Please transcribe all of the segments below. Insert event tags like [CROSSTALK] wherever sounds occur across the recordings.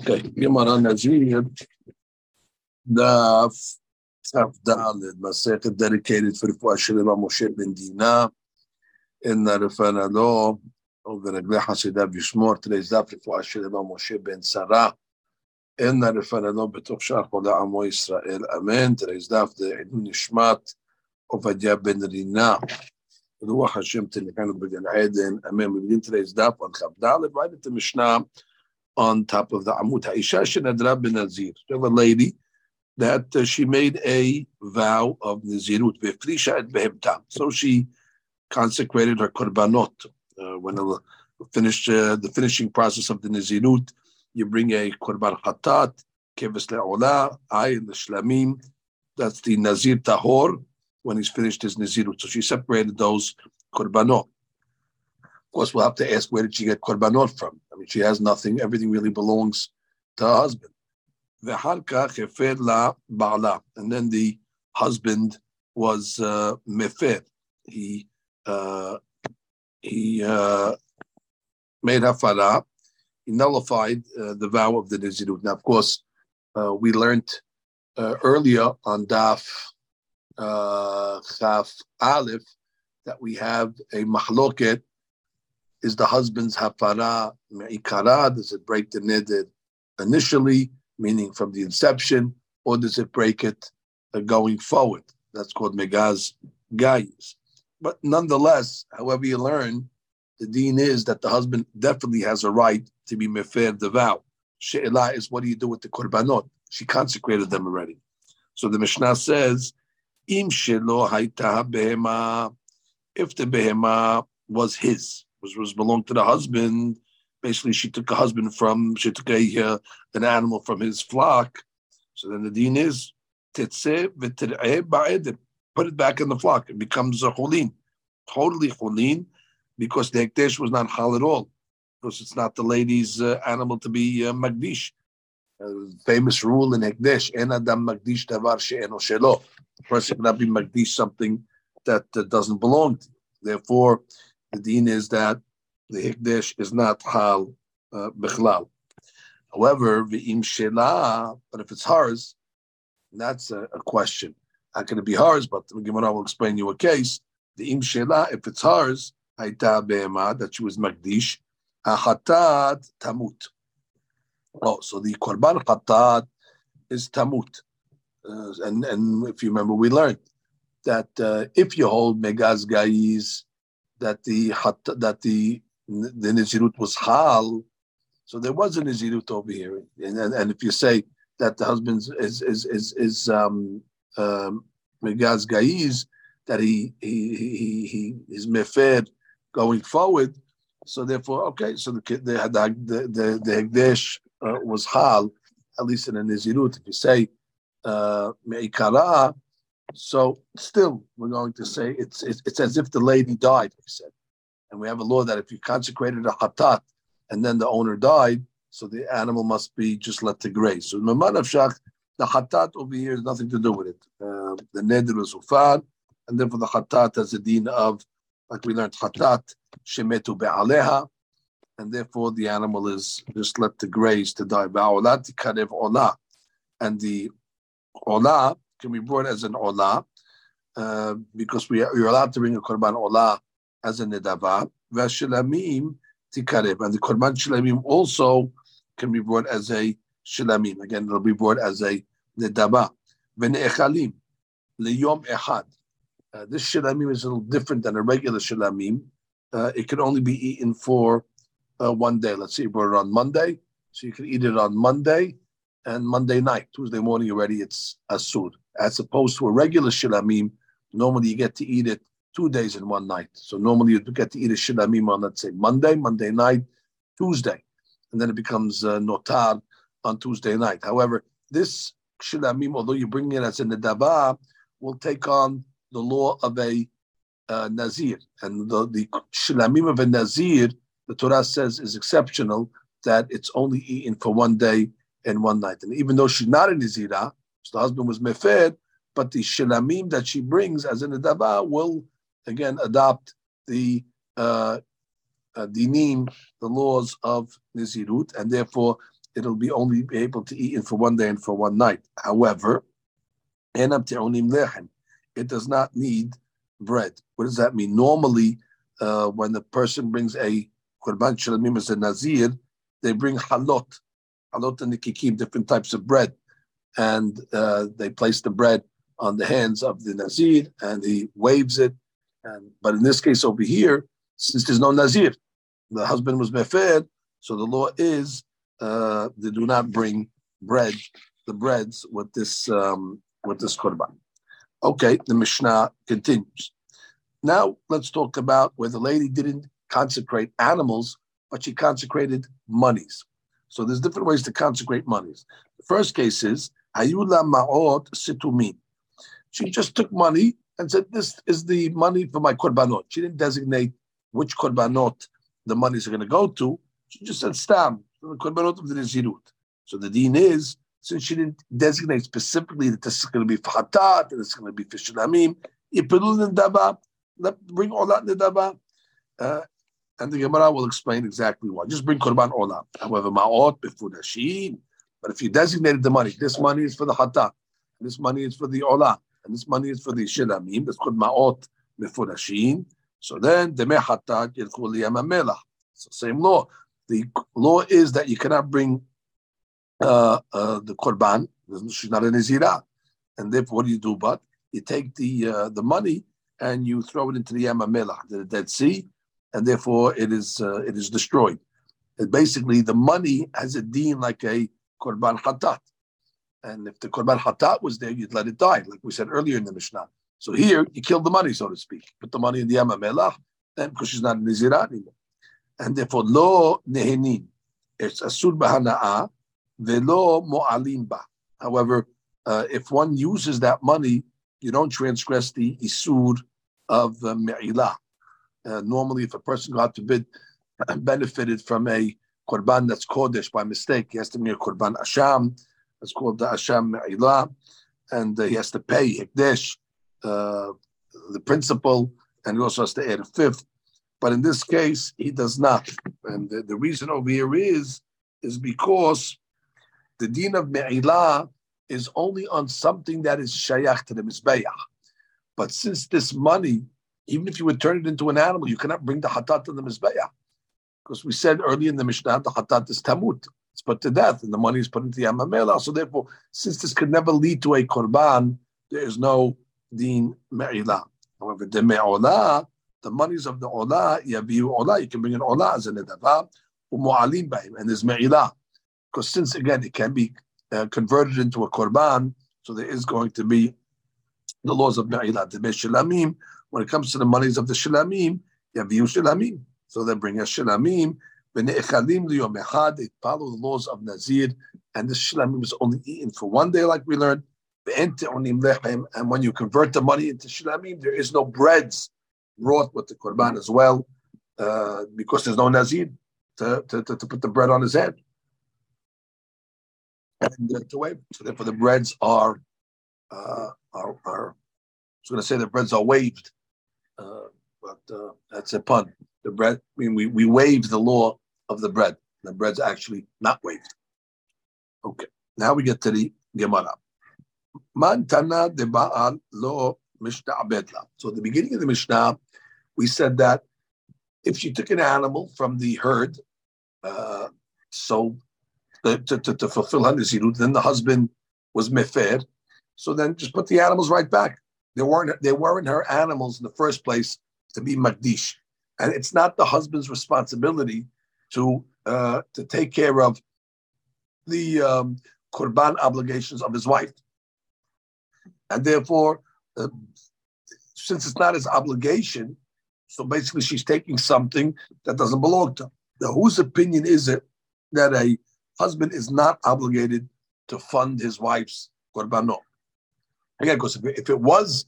Okay, Gemara Nazir, the Tafdalid, Masechet dedicated for the Shalema Moshe ben Dina, in the Refanalo, of the Regle Hasidav Yishmor, today's daf for Shalema Moshe ben Sarah, in the Refanalo, Betoch Shach Ola Amo Yisrael, Amen, today's daf the Edun Nishmat, Ovadia ben Rina, Ruach Hashem Tenikanu B'Gan Eden, Amen, we begin today's daf on Chavdalid, right at the Mishnah, on top of the Amut Ha'isha Shenadra ben Nazir. We have a lady that uh, she made a vow of Nazirut, Behemta. So she consecrated her korbanot. Uh, when the finish uh, the finishing process of the Nazirut, you bring a korban hatat, keves le'olah, ayin, the shlamim. That's the Nazir tahor when he's finished his Nazirut. So she separated those korbanot. Of course, we'll have to ask where did she get korbanot from? I mean, she has nothing. Everything really belongs to her husband. And then the husband was uh, mefer. He uh, he uh, made hafara. He nullified uh, the vow of the Nazirut. Now, of course, uh, we learned uh, earlier on Daf uh, Chaf Aleph that we have a mahloket is the husband's hafara me'ikara? Does it break the neder initially, meaning from the inception, or does it break it uh, going forward? That's called megaz gayis. But nonetheless, however you learn, the deen is that the husband definitely has a right to be mefer the vow. She'elah is what do you do with the korbanot? She consecrated them already. So the Mishnah says, Im shelo behema, if the behema was his, was, was belonged to the husband. Basically, she took a husband from, she took a uh, an animal from his flock. So then the deen is, put it back in the flock. It becomes a cholin, totally cholin, because the hekdesh was not hal at all. Because it's not the lady's uh, animal to be uh, magdish. Uh, famous rule in hekdesh, en adam magdish davar she'eno shelo. A person cannot be magdish something that uh, doesn't belong to. Therefore, the deen is that the hikdesh is not hal uh, bichlal. However, v'im shela, but if it's hers, that's a, a question. How can it be hers? But the Gemara will explain you a case. The im shela, if it's hers, hayta be'ema, that she was magdish, hatat tamut. Oh, so the korban hatat is tamut. Uh, and, and if you remember, we learned that uh, if you hold megaz gais, that the that the the Nizirut was Hal, so there was a Nizirut over here. And, and, and if you say that the husband is is is is um um Gaiz, that he he he he is mefer going forward. So therefore, okay, so the the the the, the Hegdesh uh, was Hal, at least in a Nizirut. If you say uh, Meikara, so still we're going to say it's, it's it's as if the lady died. We said, and we have a law that if you consecrated a hatat and then the owner died, so the animal must be just let to graze. So Maman of Shach, the hatat over here has nothing to do with it. Uh, the neder was ufad, and therefore the hatat has a deen of, like we learned, hatat shemetu be'aleha, and therefore the animal is just let to graze to die. Ba'olat karev olah, and the olah can be brought as an olah, uh, because we are, you're allowed to bring a korban olah as a nedava. Vashilamim tikarev, and the korban shilamim also can be brought as a shilamim. Again, it'll be brought as a nedava. V'ne'echalim liyom echad. Uh, this shilamim is a little different than a regular shilamim. Uh, it can only be eaten for uh, one day. Let's say you brought it on Monday, so you can eat it on Monday and Monday night. Tuesday morning already it's asur as opposed to a regular shilamim. Normally, you get to eat it two days in one night. So normally, you get to eat a shilamim on, let's say, Monday, Monday night, Tuesday, and then it becomes uh, notar on Tuesday night. However, this shilamim, although you bring it as a nedava, will take on the law of a uh, nazir, and the, the shilamim of a nazir, the Torah says, is exceptional that it's only eaten for one day and one night. And even though she's not a nazira, so the husband was mefed, but the shilamim that she brings as in the adaba will again adopt the uh, uh, dinim, the laws of nizirut, and therefore it'll be only be able to eat for one day and for one night. However, it does not need bread. What does that mean? Normally, uh, when the person brings a korban shalamim as a nazir, they bring halot, halot and nikikim, different types of bread, and uh, they place the bread on the hands of the nazir, and he waves it. And but in this case over here, since there's no nazir, the husband was mefer, so the law is uh, they do not bring bread, the breads with this um, with this korban. Okay, the Mishnah continues. Now let's talk about where the lady didn't consecrate animals, but she consecrated monies. So there's different ways to consecrate monies. The first case is Ma'ot Situmin. She just took money and said, This is the money for my korbanot. She didn't designate which korbanot the monies are going to go to. She just said, Stam, the korbanot of the Nezirut. So the deen is, since she didn't designate specifically that this is going to be for hatat and it's going to be for shalamim, bring all that nidaba. Uh, and the Gemara will explain exactly why. Just bring korban olam. However, ma'ot befudashim. But if you designated the money, this money is for the hatat, this money is for the olah, and this money is for the shilamim. That's called ma'ot befudashim. So then, the hatat yilchu liyam So same law. The law is that you cannot bring uh, uh, the korban. She's not a nezira, and therefore, what do you do? But you take the uh, the money and you throw it into the Yamamela, the Dead Sea, and therefore it is uh, it is destroyed. And basically, the money has a deen like a korban hatat, and if the korban hatat was there, you'd let it die, like we said earlier in the Mishnah. So here, you kill the money, so to speak. Put the money in the Yamamela, then because she's not a Nizirah anymore. And therefore, lo nehenin. It's asur bahana'a, velo mo'alim ba. However, uh, if one uses that money, you don't transgress the isur of uh, Me'ilah. Uh, normally, if a person, God forbid, [CLEARS THROAT] benefited from a korban that's kodesh by mistake, he has to make a korban asham. It's called the asham Me'ilah. And uh, he has to pay hikdesh, uh, the principal, and he also has to add a fifth. But in this case, he does not. And the, the reason over here is, is because the deen of Me'ilah is only on something that is shayach to the Mizbeach. But since this money, even if you would turn it into an animal, you cannot bring the hatat to the mizbeah. Because we said early in the Mishnah, the hatat is tamut. It's put to death, and the money is put into the Yamamela. So therefore, since this could never lead to a korban, there is no din me'ilah. However, the me'olah, the monies of the olah, yabiu olah, you can bring an olah as a nedava, umu'alim bahim, and there's me'ilah. Because since, again, it can be uh, converted into a korban, so there is going to be the laws of Me'ilat, the Shilamim. When it comes to the monies of the Shilamim, Yaviu Shilamim. So they bring a Shilamim. They follow the laws of Nazir, and the Shilamim is only eaten for one day, like we learned. And when you convert the money into Shilamim, there is no breads brought with the Qurban as well, uh, because there's no Nazir to, to, to, to, put the bread on his head. And uh, to wave. So therefore the breads are uh, are, are I was going to say the breads are waved, uh, but uh, that's a pun. The bread, I mean, we, we waive the law of the bread. The bread's actually not waived. Okay, now we get to the Gemara. Man tana de ba'al lo mishnah So at the beginning of the Mishnah, we said that if she took an animal from the herd, uh, so to, to, to, fulfill her nizirut, then the husband was mefer, so then just put the animals right back. They weren't they weren't her animals in the first place to be magdish, and it's not the husband's responsibility to uh, to take care of the um, korban obligations of his wife, and therefore, uh, since it's not his obligation, so basically she's taking something that doesn't belong to. Her. Now, whose opinion is it that a husband is not obligated to fund his wife's korbanot? Again, because if it was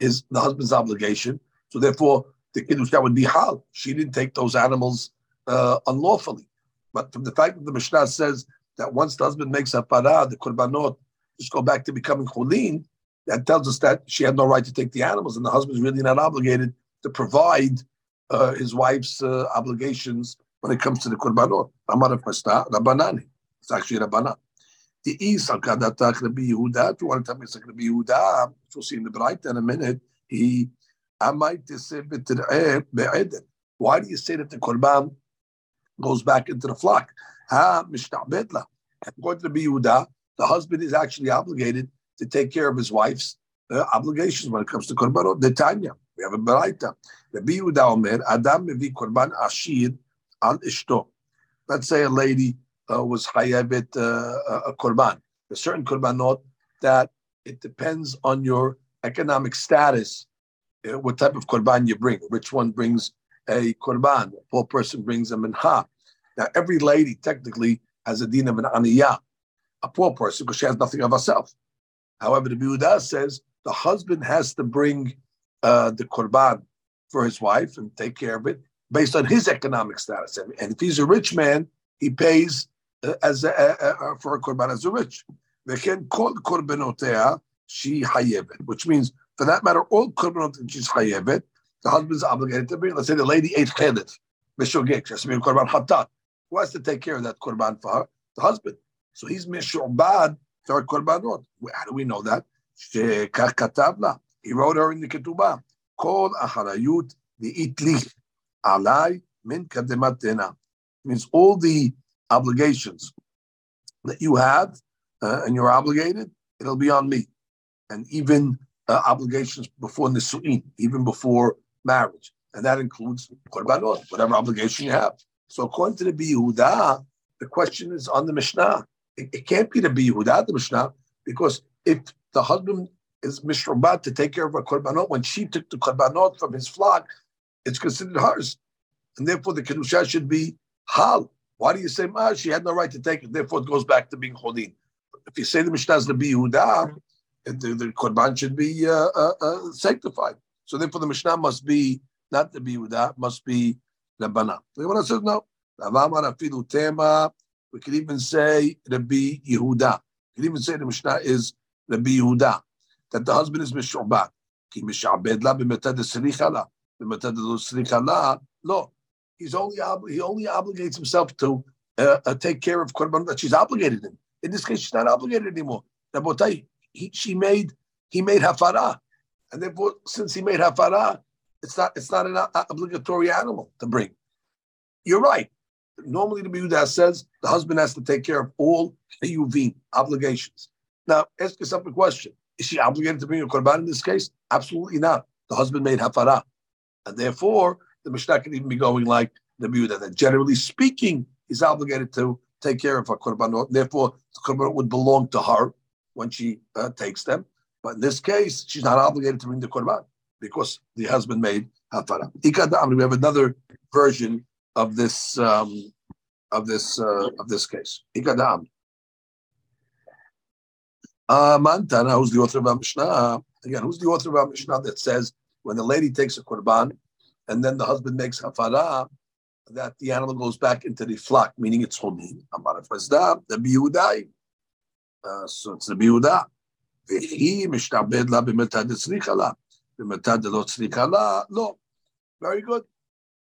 is the husband's obligation, so therefore the kiddusha would be hal. She didn't take those animals uh, unlawfully. But from the fact that the Mishnah says that once the husband makes a parah, the korbanot just go back to becoming chulin, that tells us that she had no right to take the animals, and the husband's really not obligated to provide uh, his wife's uh, obligations when it comes to the korbanot. Amar Rabbanani. It's actually Rabbana. The is al kadatach Rabbi Yehuda. If you want to tell me it's like Rabbi Yehuda, which we'll see in the Bright in a minute, he Why do you say that the Korban goes back into the flock? According to Yehuda, the husband is actually obligated to take care of his wife's uh, obligations when it comes to korbanot. The Tanya, we have a baraita. Rabbi Yehuda Omer, Adam mevi korban ashir al ishto. Let's say a lady uh, was hayabit uh, a korban, a certain korbanot that it depends on your economic status, uh, what type of korban you bring. Which one brings a korban? A poor person brings a minha. Now, every lady technically has a din of an aniyah, a poor person, because she has nothing of herself. However, the Biudah says the husband has to bring uh, the korban for his wife and take care of it based on his economic status. And if he's a rich man, he pays uh, as a, for a korban as a rich. V'chen kol korbanotea she hayevet, which means for that matter, all korbanot that she's hayevet, the husband's obligated to bring. Let's say the lady ate chedet, mishogek, she has to a korban hatat. Who has to take care of that korban for her? The husband. So he's mishobad for her korbanot. How do we know that? He wrote her in the ketubah. Kol acharayut itli alai min kademat Means all the obligations that you have uh, and you're obligated, it'll be on me. And even uh, obligations before nisu'in, even before marriage. And that includes korbanot, whatever obligation you have. So according to the Yehuda, the question is on the Mishnah. It, it can't be the Yehuda, the Mishnah, because if the husband is mishrabat to take care of a korbanot, when she took the korbanot from his flock, it's considered hers. And therefore the Kedusha should be hal. Why do you say, ma? she had no right to take it, therefore it goes back to being Cholin? If you say the Mishnah is the Yehuda, the, the korban should be uh, uh, uh, sanctified. So therefore the Mishnah must be not the Yehuda, must be Rabbanah. The Gemara says no. We could even say Rabbi Yehuda. We could even say the Mishnah is Rabbi Yehuda, that the husband is Mishubat. Ki mishabed la b'metad sricha la. B'metad sricha la. No. He's only, he only obligates himself to uh, uh, take care of korban that she's obligated in. In this case, she's not obligated anymore. Rabotai, he, she made, he made hafara. And therefore, since he made hafara, it's not it's not an obligatory animal to bring. You're right. Normally, the Yehuda says the husband has to take care of all UV obligations. Now, ask yourself a question: Is she obligated to bring a korban in this case? Absolutely not. The husband made hafara, and therefore the Mishnah can even be going like the Yehuda that generally speaking, he's obligated to take care of her korbanot. Therefore, the korbanot would belong to her when she uh, takes them. But in this case, she's not obligated to bring the korban because the husband made hafara. We have another version of this um, of this uh, of this case. Ikadam. Uh, Mantana, who's the author of our Mishnah? Again, who's the author of our Mishnah that says when the lady takes a korban and then the husband makes hafara, that the animal goes back into the flock, meaning it's homin. Amar the biudai. Uh, so it's the biudah. והיא משתעבד לה במתד הצריכה לה. No. Very good.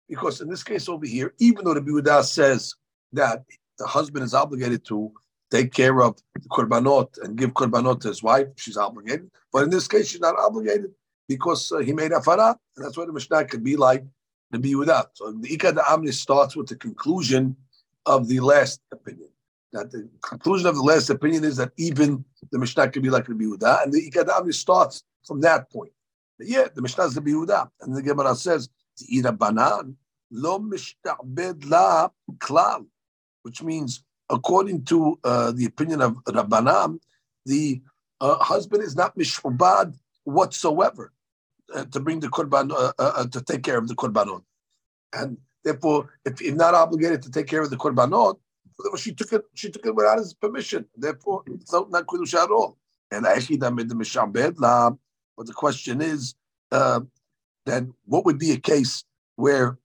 Because in this case over here, even though the Biudah says that the husband is obligated to take care of the korbanot and give korbanot to his wife, she's obligated. But in this case, she's not obligated because uh, he made afara, and that's why the Mishnah could be like the Biudah. So the Ikad Amni starts with the conclusion of the last opinion. That the conclusion of the last opinion is that even the Mishnah could be like the Biudah, and the Ikad Amni starts from that point. Yeah, the Mishnah is the Yehuda, and the Gemara says to eat a banan lo mishta'bed la klal, which means according to uh, the opinion of Rabbanan, the uh, husband is not mishubad whatsoever uh, to bring the korban uh, uh, uh, to take care of the korbanot, and therefore, if he's not obligated to take care of the korbanot, she took it. She took it without his permission. Therefore, it's not, not kedusha at all. And actually, that made the mishabed la but the question is, uh, then what would be a case where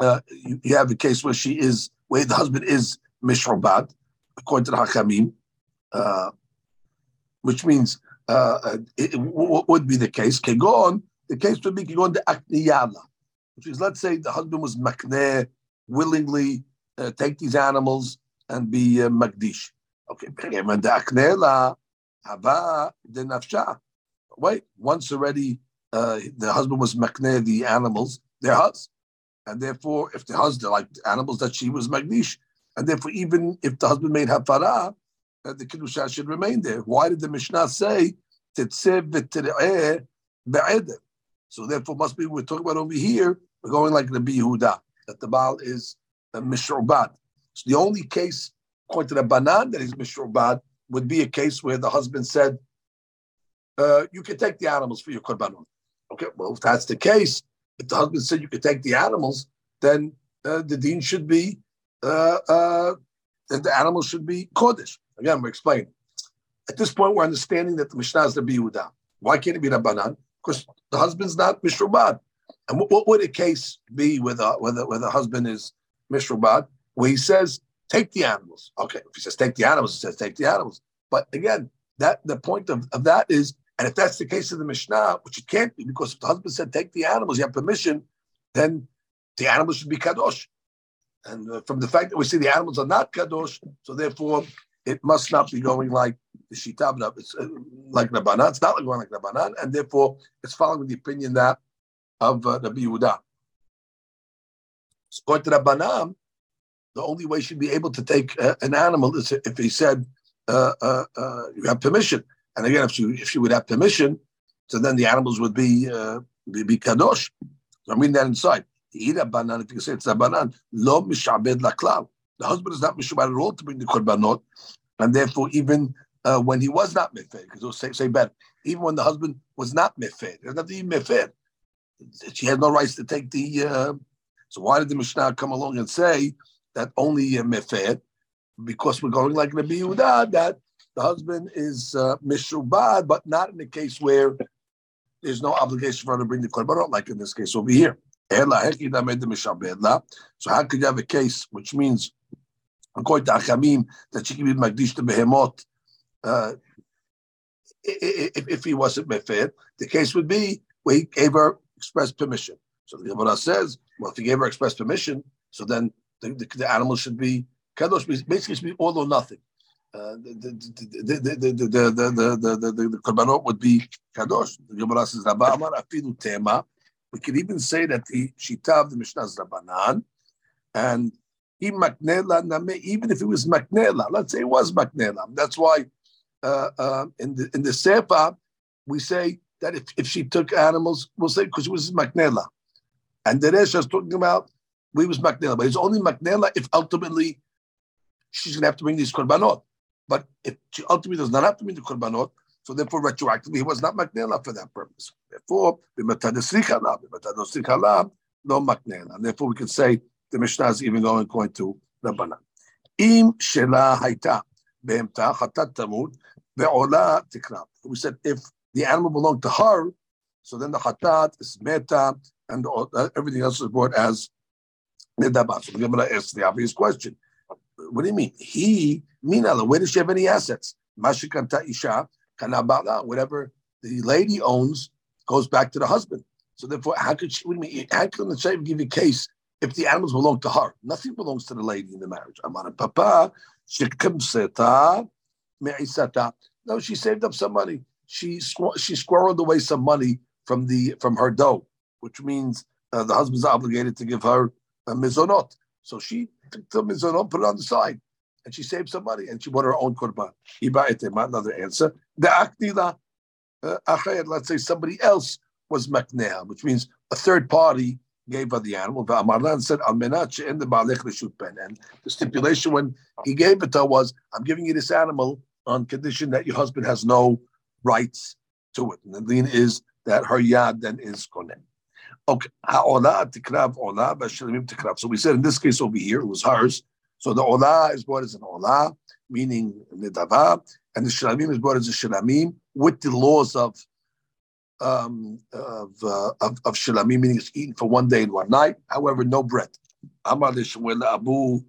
uh, you, you, have a case where she is, where the husband is mishrobat, according to the Hakamim, uh, which means uh, uh it, what would be the case? Kegon, the case would be Kegon de Akniyala, which is, let's say the husband was makneh, willingly uh, take these animals and be uh, Magdish. Okay. Wait, once already uh, the husband was Makne, the animals, they're hus. And therefore, if the husband, liked animals that she was Magdish, and therefore, even if the husband made Hafara, uh, the Kiddusha should remain there. Why did the Mishnah say, so therefore, must be we're talking about over here. We're going like the Yehuda that the Baal is a mishrobat. So the only case, according to the Banan, that is mishrobat would be a case where the husband said, uh, "You can take the animals for your korbanot." Okay, well, if that's the case, if the husband said you could take the animals, then uh, the dean should be uh, uh the animals should be kodesh. Again, we're explaining. At this point, we're understanding that the Mishnah is the Yehuda. Why can't it be Rabbanan? Because the husband's not Mishrubad. And what, what, would a case be with a, where, the, where the husband is Mishrubad, where he says, take the animals? Okay, if he says take the animals, he says take the animals. But again, that the point of, of that is, and if that's the case of the Mishnah, which it can't be, because if the husband said take the animals, you have permission, then the animals should be kadosh. And uh, from the fact that we see the animals are not kadosh, so therefore it must not be going like the Shita, it's uh, like Rabbanan. It's not going like Rabbanan, and therefore it's following the opinion that of uh, Rabbi Yehuda. So Rabbanan, the only way she'd be able to take uh, an animal is if he said uh, uh, uh, you have permission. And again, if she if she would have permission, so then the animals would be be, be kadosh. So I'm reading that inside. Eat a banan, if you say it's a banan, lo mishabed laklal. The husband is not mishabed at all to bring the korbanot, and therefore even uh, when he was not mifed, because it'll say, say better, even when the husband was not mifed, there's nothing mifed. She had no rights to take the. So why did the Mishnah come along and say that only uh, mifed? Because we're going like Rabbi Yehuda that the husband is uh, mishubad, but not in the case where there's no obligation for her to bring the korbanot, like in this case over here. So how could you have a case which means, according to Achamim, that she can be magdish to behemot uh, if, if he wasn't mefed, the case would be where he gave her express permission. So the Gemara says, well, if he gave her express permission, so then the, the, the animal should be kadosh. Basically, should be all or nothing. The the the the the the the korbanot would be kadosh. The Gemara says Rabba Amar Afidu Tema. We can even say that the shita of the Mishnah is Rabbanan, and he maknela name. Even if it was maknela, let's say it was maknela. That's why uh, uh, in the in the sefer we say that if, if she took animals, we'll say because it was maknela. And the Resh is talking about we was Maknela, but it's only Maknela if ultimately she's going to have to bring these korbanot. But if she ultimately does not have to bring the korbanot, so therefore retroactively he was not Maknela for that purpose. Therefore, no Maknela. And therefore we can say the Mishnah is even going, going to Rabbanan. Im shela haita behemta chatat tamud ve'ola tikrav. We said if the animal belonged to her, so then the chatat is meta, and uh, everything else is brought as nedabat. So the Gemara asks the obvious question: What do you mean? He minala? Where does she have any assets? Mashikanta isha kanabala. Whatever the lady owns goes back to the husband. So therefore, how could she? What do you mean? How can the Shaykh give a case if the animals belong to her? Nothing belongs to the lady in the marriage. Amana papa shekimseta me'isata. No, she saved up some money. She she squirreled away some money from the from her dough, which means uh, the husband's obligated to give her a mizonot. So she took the mizonot, put it on the side, and she saved some money, and she bought her own korban. Another answer. The aknila uh, let's say somebody else was makneha, which means a third party gave her the animal. Amarlan said, Al in the And the stipulation when he gave it to her was, I'm giving you this animal on condition that your husband has no rights to it. And the lien is that her yad then is konen. Okay. So we said in this case over here, it was hers. So the ola is brought as an ola, meaning nidava, and the shilamim is brought as a shilamim with the laws of um, of, uh, of of shilamim, meaning it's eaten for one day and one night. However, no bread. Abu.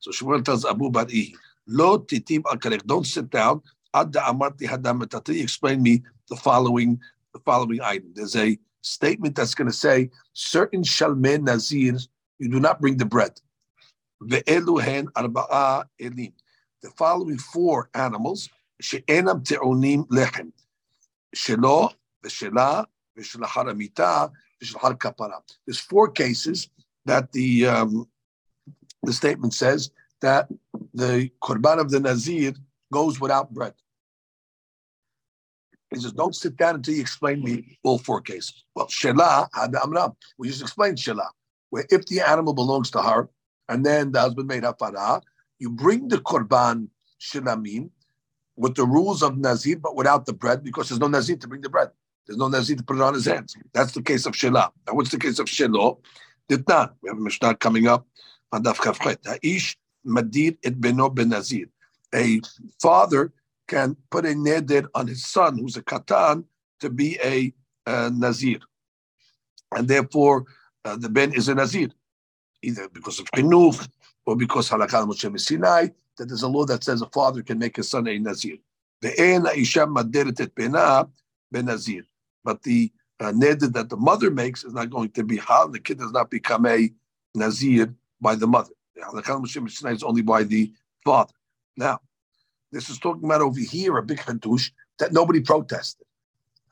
So Shmuel tells Abu Bar'ihi, Lo titim Don't sit down. Adda amarti hadam Explain me the following the following item. There's a statement that's going to say certain shalmei nazir you do not bring the bread. elim. The following four animals, she'enam te'onim lechem. Shelo, v'shela, v'shel haramita, v'shel kapara. There's four cases that the um, the statement says that the korban of the nazir goes without bread. He says, don't sit down until you explain me all four cases. Well, Shelah, Amram, we just explained Shelah, where if the animal belongs to her, and then the husband made hafara, you bring the korban shilamim with the rules of Nazir, but without the bread, because there's no Nazir to bring the bread. There's no Nazir to put it on his hands. That's the case of Shelah. And what's the case of Shiloh? Ditnan. We have a Mishnah coming up on Kafchet. Ha'ish madir et beno ben Nazir. A father can put a neder on his son, who's a katan, to be a, nazir, and therefore uh, the ben is a nazir, either because of chinuch or because halakha Moshe Sinai. That there's a law that says a father can make his son a nazir. But the uh, neder that the mother makes is not going to be hal. The kid does not become a nazir by the mother. The halakha Moshe is only by the father. Now, this is talking about over here a big hadush that nobody protested.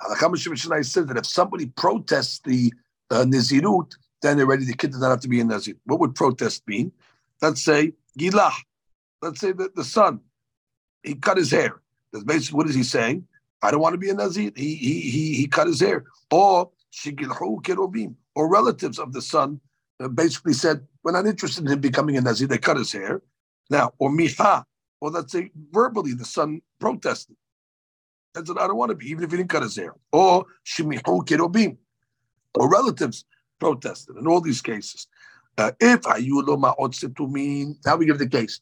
Halakha said that if somebody protests the uh, Nizirut, then they're ready. the kid does not have to be a Nazir. What would protest mean? Let's say Gilah. Let's say that the son, he cut his hair. That's basically what is he saying? I don't want to be a Nazir. He he he, he cut his hair. Or Shigilhu Kerubim, or relatives of the son uh, basically said, We're not interested in him becoming a Nazir. They cut his hair. Now, or Miha, or let's say verbally the son protested. and said, I don't want to be, even if he didn't cut his hair. Or Shimihu Kirobim, or relatives protested in all these cases. Uh, if Ayulo Ma'ot mean, now we give the case.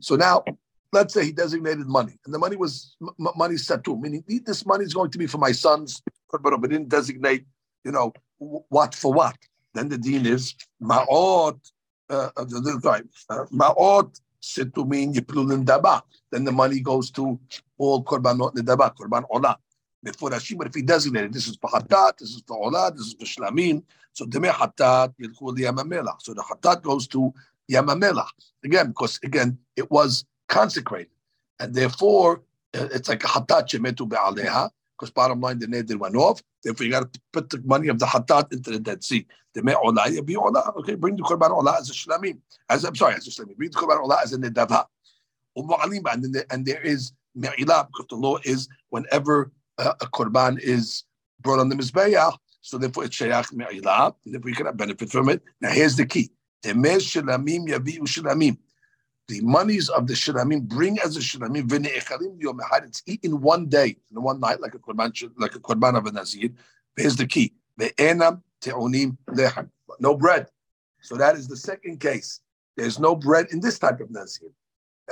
So now, let's say he designated money, and the money was m- money to, meaning this money is going to be for my sons, but, but didn't designate, you know, what for what. Then the dean is Ma'ot, uh, uh, Ma'ot Situmin Yiplulin Daba. Then the money goes to all Korbanot Daba, Korban Olah. Before Rashi, but if he designated this is for Hatat, this is for Olah, this is for Shlamim, so Demeh Hatat Yilchul Yamamela. So the Hatat goes to Yamamela. Again, because again, it was consecrated. And therefore, uh, it's like a Hatat Shemetu Be'aleha, because bottom line, the neder went off. Therefore, you got to put the money of the hatat into the Dead Sea. The me olah, be olah. Okay, bring the korban olah as a shlamim. As I'm sorry, as a shlamim. Bring the korban olah as a nedava. And, and there is me'ilah because the law is whenever uh, a korban is brought on the mizbeach, so therefore it's shayach me'ilah. Therefore, you cannot benefit from it. Now, here's the key. Temer shlamim yavi'u shlamim the monies of the shiramim bring as a shiramim v'ne'echalim yomehad. It's eaten one day, in one night, like a korban, like a korban of a nazir. Here's the key: ve'enam te'onim lechem. No bread. So that is the second case. There's no bread in this type of nazir,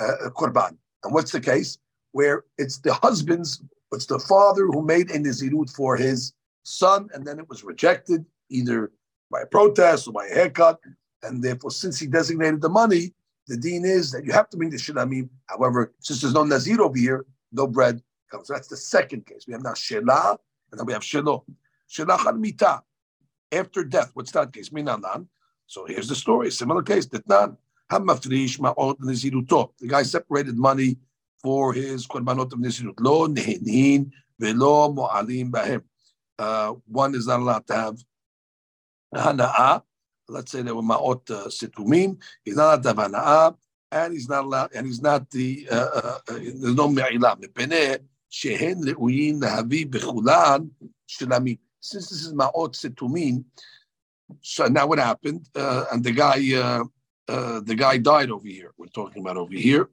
uh, korban. And what's the case? Where it's the husband's, it's the father who made a nazirut for his son, and then it was rejected either by a protest or by a haircut. And therefore, since he designated the money, the deen is that you have to bring the shilamim. However, since there's no nazir over here, no bread comes. So that's the second case. We have now shelah, and then we have shelo. Shelah mita. After death, what's that case? Minanan. So here's the story. Similar case. Ditnan. Hamafrish ma'ot naziruto. The guy separated money for his korbanot of nazirut. Lo nehenin velo mo'alim bahem. Uh, one is not allowed to have hana'ah let's say there were ma'ot situmim, he's not allowed to and he's not allowed, and he's not the, uh, uh, uh there's no me'ilah, mepene, shehen le'uyin lehavi bechulan shlamim. Since this is ma'ot situmim, so now what happened? Uh, and the guy, uh, uh, the guy died over here. We're talking about over here,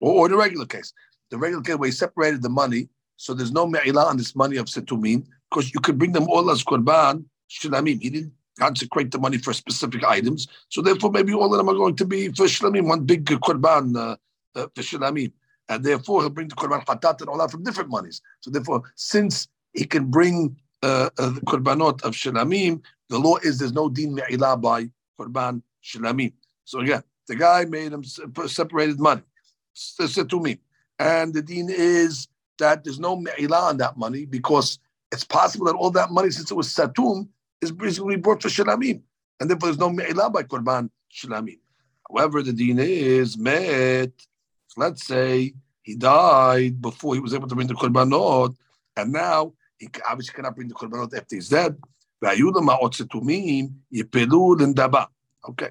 or, or the regular case. The regular case where he separated the money, so there's no me'ilah on this money of situmim, because you could bring them all as korban shlamim. He didn't consecrate the money for specific items. So therefore, maybe all of them are going to be for shlamim, one big korban uh, uh, for shlamim. And therefore, he'll bring the korban hatat and all that from different monies. So therefore, since he can bring uh, uh, the korbanot of shlamim, the law is there's no din me'ilah by korban shlamim. So again, the guy made him separated money, said to me, and the din is that there's no me'ilah on that money because it's possible that all that money, since it was satum, is basically brought for shalamim, and therefore there's no me'ilah by korban shalamim. However, the din is met. Let's say he died before he was able to bring the korbanot, and now he obviously cannot bring the korbanot after he's dead. Okay,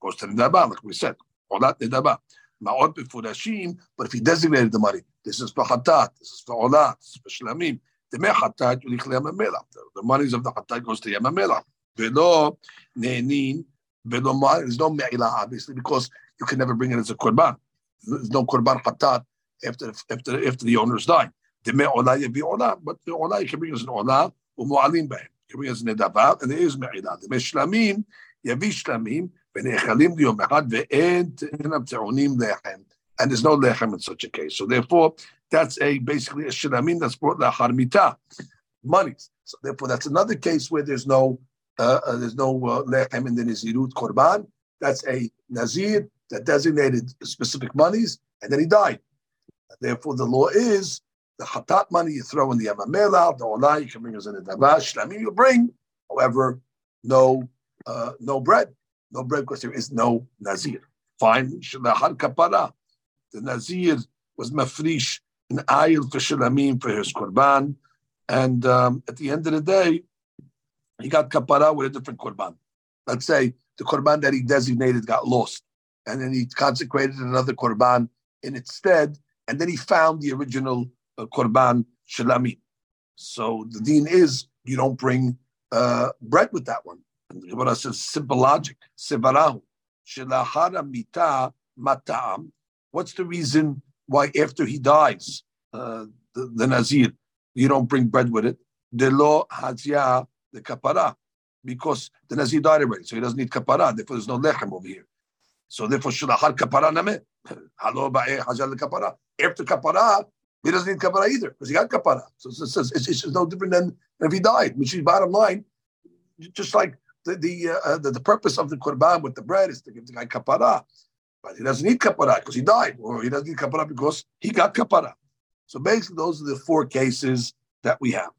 goes to nidaba, like we said. Olat nidaba. Ma'ot befurashim, but if he designated the money, this is for hatat, this is for olat, this is for shlamim. The hatat The monies of the hatat goes to yamamela. Velo ne'nin, velo There's no me'ilah, obviously, because you can never bring it as a korban. There's no korban hatat after after after the owners die. The me'olah yabi olah, but the olah you can bring as an olah, umu'alim b'hem. You can bring as nedava, and there is me'ilah. The me'shlamim, yavi shlamim, ונאכלים ליום אחד, ואין תאינם טעונים לחם. And there's no lechem in such a case. So therefore, that's a basically a shiramin that's brought the mita, monies. So therefore, that's another case where there's no uh, uh, there's no uh, lechem in the nazirut korban. That's a nazir that designated specific monies, and then he died. Therefore, the law is the hatat money you throw in the yamamela, the olah you can bring as in the davash, shlamim you bring. However, no uh, no bread no bread because there is no Nazir. Fine, Shalahar Kapara. The Nazir was mafrish, an ayil for Shalamim for his Korban. And um, at the end of the day, he got Kapara with a different Korban. Let's say the Korban that he designated got lost. And then he consecrated another Korban in its stead. And then he found the original uh, Korban Shalamim. So the deen is you don't bring uh, bread with that one. The Gemara says simple logic. Sevarahu. Shilahara mita matam. What's the reason why after he dies, uh, the, the Nazir, you don't bring bread with it? The law hazia the kapara. Because the Nazir died already, so he doesn't need kapara. Therefore, there's no lechem over here. So therefore, shilahar kapara name. [LAUGHS] Halo ba'e hazal kapara. After kapara, he doesn't need kapara either because he got kapara. So it says it's, it's, it's no different than if he died. Which is bottom line, just like the the, uh, the, the purpose of the korban with the bread is to give the guy kapara, but he doesn't need kapara because he died, or he doesn't need kapara because he got kapara. So basically, those are the four cases that we have.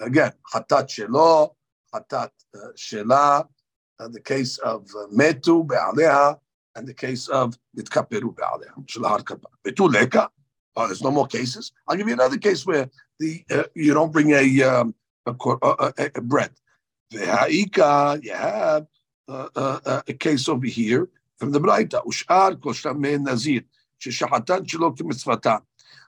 Again, hatat shelo, hatat uh, shela, uh, the case of uh, metu be'aleha, and the case of nitkaperu be'aleha, shelahar kapara. Betu leka. Oh, there's no more cases. I'll give you another case where the uh, you don't bring a, um, a, a, a, bread. Ve'ha'ika, you have uh, uh, a case over here from the Braita. Ushar kol shlamei nazir, sheshachatan shelo k'mitzvatan.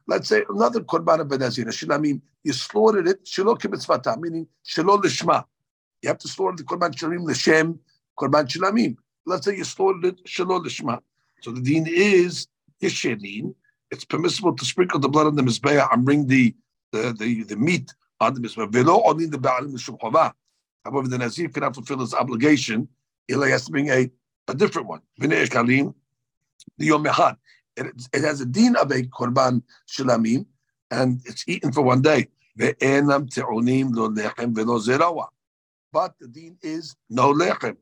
Let's say another korban of nazir, shilamim, you slaughtered it shelo k'mitzvatan, meaning shelo lishma. You have to slaughter the korban shilamim l'shem korban shilamim. Let's say you slaughtered it shelo lishma. So the deen is yisherin. It's permissible to sprinkle the blood on the mizbeah and bring the the the, the meat on the mizbeah. Velo only the ba'alim However, the Nazir cannot fulfill his obligation. He has to bring a, a different one. the Yom Echad. It, has a deen of a korban shilamim, and it's eaten for one day. Ve'enam te'onim lo lechem ve'lo zerawa. But the deen is no lechem,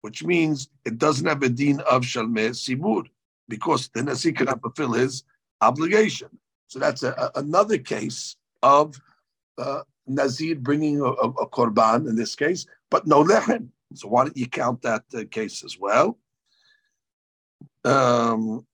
which means it doesn't have a deen of shalmeh sibur, because the Nazir cannot fulfill his obligation. So that's a, a, another case of uh, Nazir bringing a, a, a, korban in this case, but no lechem. So why don't you count that uh, case as well? Um,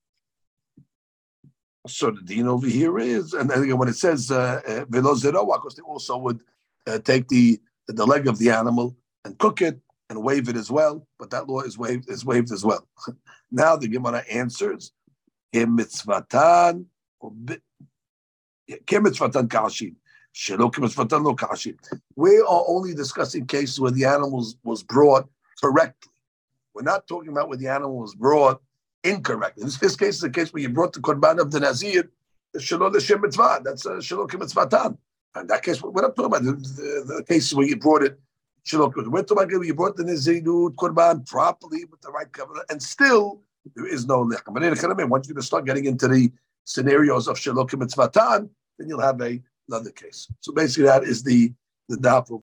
so the dean over here is, and then again, when it says uh, uh, uh, because they also would uh, take the the leg of the animal and cook it and wave it as well, but that law is waived is waived as well. [LAUGHS] now the Gemara answers, mitzvatan, mitzvatan kashim. We are only discussing cases where the animal was brought correctly. We're not talking about where the animal was brought incorrectly. This, this case is a case where you brought the korban of the nazir, shalom l'shem mitzvah. That's uh, shalom mitzvatan. And that case, we're not talking about the, the, the cases where you brought it shalom. We're talking about where you brought the nazir korban properly with the right covenant, and still there is no lechem. But once you're going to start getting into the scenarios of shalom mitzvatan, then you'll have a another case. So basically, that is the the daf